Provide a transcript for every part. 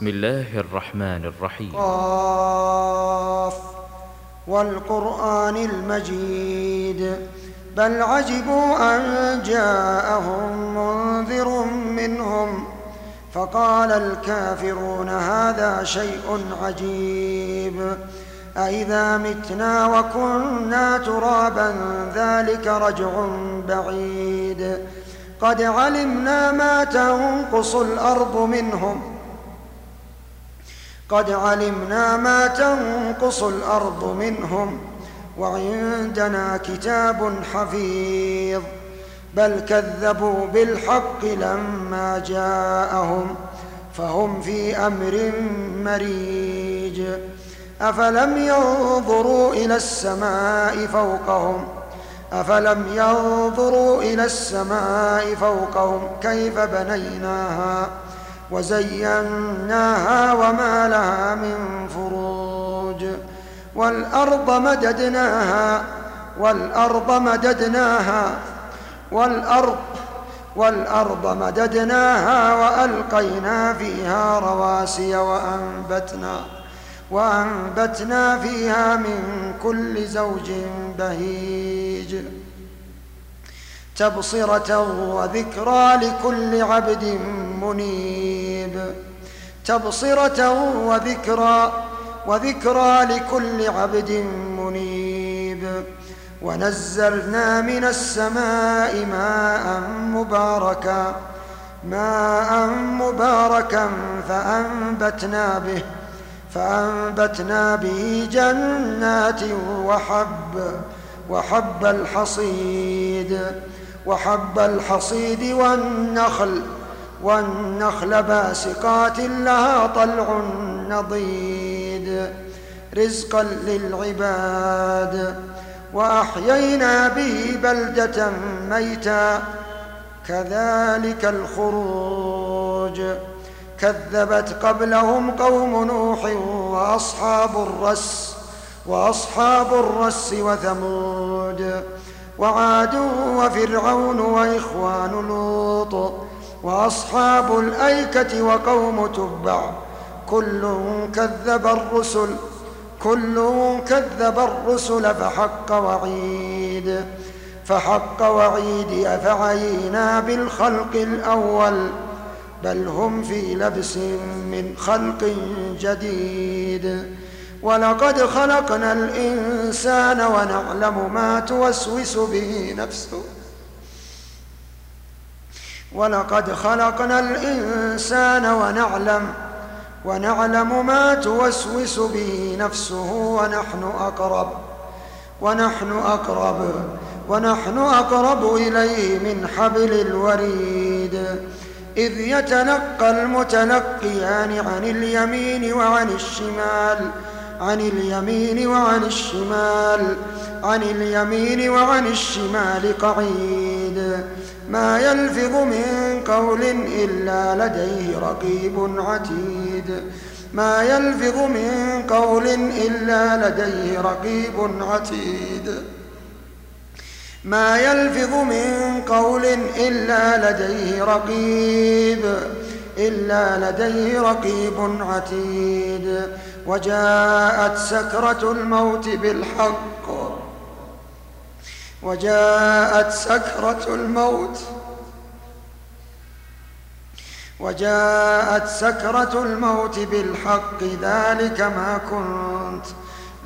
بسم الله الرحمن الرحيم. قاف والقرآن المجيد. بل عجبوا أن جاءهم منذر منهم فقال الكافرون هذا شيء عجيب. أإذا متنا وكنا ترابا ذلك رجع بعيد. قد علمنا ما تنقص الأرض منهم قد علمنا ما تنقص الأرض منهم وعندنا كتاب حفيظ. بل كذبوا بالحق لما جاءهم فهم في أمر مريج. أفلم ينظروا إلى السماء فوقهم؟ أفلم ينظروا إلى السماء فوقهم كيف بنيناها؟ وزيناها وما لها من فروج. والأرض مددناها والأرض مددناها والأرض والأرض مددناها وألقينا فيها رواسي وأنبتنا وأنبتنا فيها من كل زوج بهيج. تبصرة وذكرى لكل عبد منيب تبصرة وذكرى وذكرى لكل عبد منيب. ونزلنا من السماء ماء مباركا ماء مباركا فأنبتنا به فأنبتنا به جنات وحب وحب الحصيد وحب الحصيد والنخل. والنخل باسقات لها طلع نضيد رزقا للعباد. وأحيينا به بلدة ميتا كذلك الخروج. كذبت قبلهم قوم نوح وأصحاب الرس وأصحاب الرس وثمود وعاد وفرعون وإخوان لوط. وأصحاب الأيكة وقوم تبع. كل كذب الرسل كل كذب الرسل فحق وعيد. فحق وعيد أفعينا بالخلق الأول بل هم في لبس من خلق جديد. ولقد خلقنا الإنسان ونعلم ما توسوس به نفسه. ولقد خلقنا الإنسان ونعلم ونعلم ما توسوس به نفسه ونحن اقرب ونحن اقرب ونحن أقرب إليه من حبل الوريد. إذ يتلقى المتلقيان عن اليمين وعن الشمال عن اليمين وعن الشمال عن اليمين وعن الشمال قعيد. ما يلفظ من قول إلا لديه رقيب عتيد. ما يلفظ من قول إلا لديه رقيب عتيد. ما يلفظ من قول إلا لديه رقيب إلا لديه رقيب عتيد. وجاءت سكرة الموت بالحق وجاءت سكرة الموت. وجاءت سكرة الموت بالحق ذلك ما كنت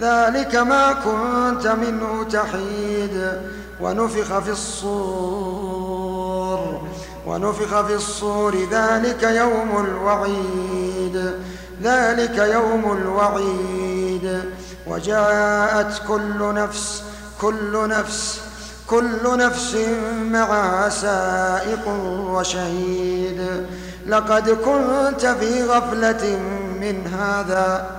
ذلك ما كنت منه تحيد. ونفخ في الصور ونفخ في الصور ذلك يوم الوعيد ذلك يوم الوعيد. وجاءت كل نفس كل نفس كل نفس معها سائق وشهيد. لقد كنت في غفلة من هذا.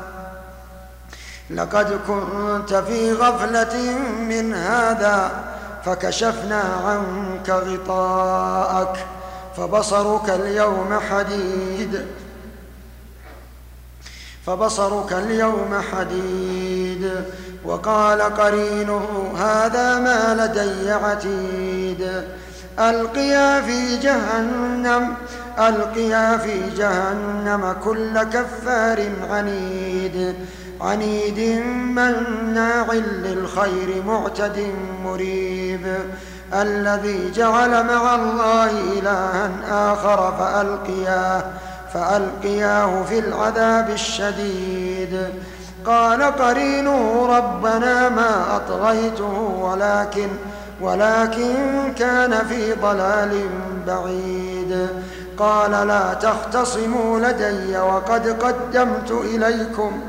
لقد كنت في غفلة من هذا. فكشفنا عنك غطاءك فبصرك اليوم حديد. فبصرك اليوم حديد. وقال قرينه هذا ما لدي عتيد. ألقيا في جهنم ألقيا في جهنم كل كفار عنيد. عنيد مناع للخير معتد مريب. الذي جعل مع الله إلها آخر فألقياه فألقياه في العذاب الشديد. قال قرينه ربنا ما أطغيته ولكن ولكن كان في ضلال بعيد. قال لا تختصموا لدي وقد قدمت إليكم.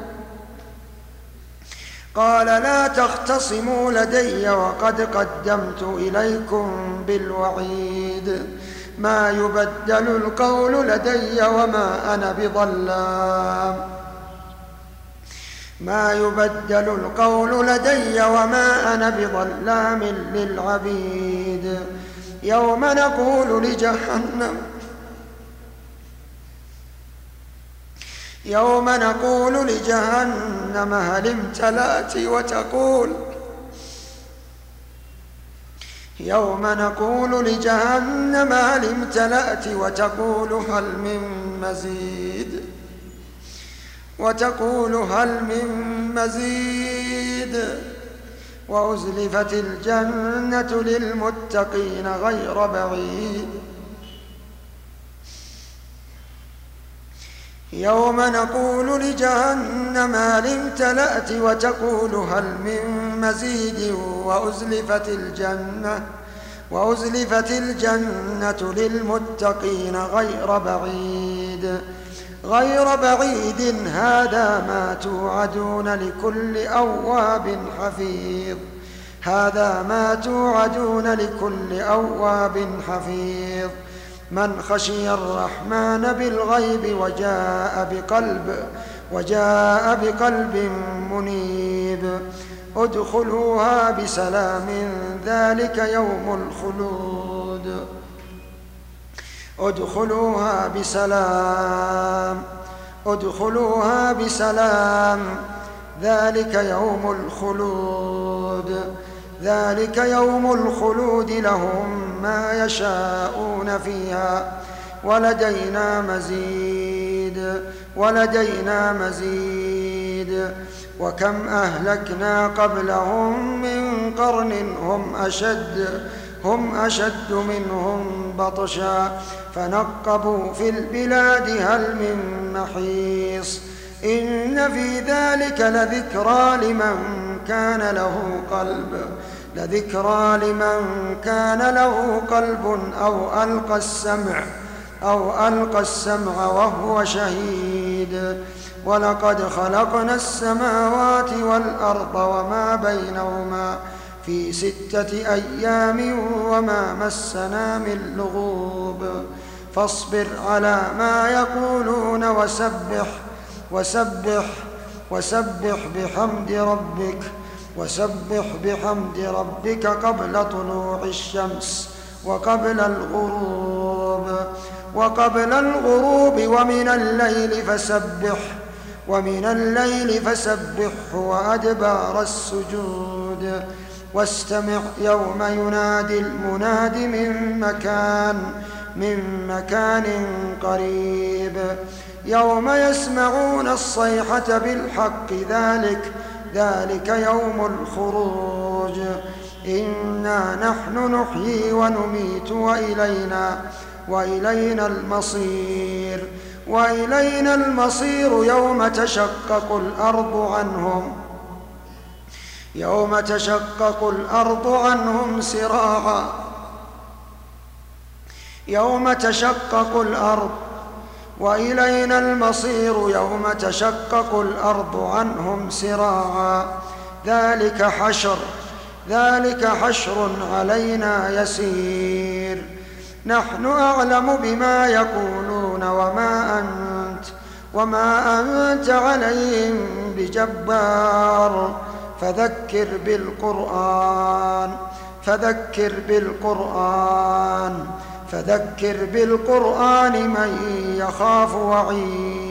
قال لا تختصموا لدي وقد قدمت إليكم بالوعيد. ما يبدل القول لدي وما أنا بظلام. ما يبدل القول لدي وما أنا بظلام للعبيد. يوم نقول لجهنم يوم نقول لجهنم هل امتلأت وتقول؟ يوم نقول لجهنم هل امتلأت وتقول؟ هل من مزيد؟ وتقول هل من مزيد وأزلفت الجنة للمتقين غير بعيد. يوم نقول لجهنم هل امتلأت وتقول هل من مزيد وأزلفت الجنة وأزلفت الجنة للمتقين غير بعيد. غير بعيد هذا ما توعدون لكل أواب حفيظ. هذا ما توعدون لكل أواب حفيظ. من خشي الرحمن بالغيب وجاء بقلب وجاء بقلب منيب. ادخلوها بسلام ذلك يوم الخلود. ادخلوها بسلام ادخلوها بسلام. ذلك يوم الخلود ذلك يوم الخلود لهم ما يشاءون فيها. ولدينا مزيد ولدينا مزيد. وكم أهلكنا قبلهم من قرن هم أشد. هم أشد منهم بطشا فنقبوا في البلاد هل من محيص إن في ذلك لذكرى لمن كان له قلب لذكرى لمن كان له قلب أو ألقى السمع أو ألقى السمع وهو شهيد ولقد خلقنا السماوات والأرض وما بينهما في ستة أيام وما مسنا من لغوب. فاصبر على ما يقولون وسبح وسبح وسبح بحمد ربك وسبح بحمد ربك قبل طلوع الشمس وقبل الغروب. وقبل الغروب ومن الليل فسبح ومن الليل فسبحه وأدبار السجود. واستمع يوم ينادي المناد من مكان من مكان قريب. يوم يسمعون الصيحة بالحق ذلك ذلك يوم الخروج. إنا نحن نحيي ونميت وإلينا وإلينا المصير. وإلينا المصير يوم تشقق الأرض عنهم. يوم تشقق الأرض عنهم سراعا. يوم تشقق الأرض وإلينا المصير. يوم تشقق الأرض عنهم سراعا. ذلك حشر ذلك حشر علينا يسير. نحن أعلم بما يقولون وما أنت وما أنت عليهم بجبار. فذكر بالقرآن فذكر بالقرآن فذكر بالقرآن من يخاف وعيد.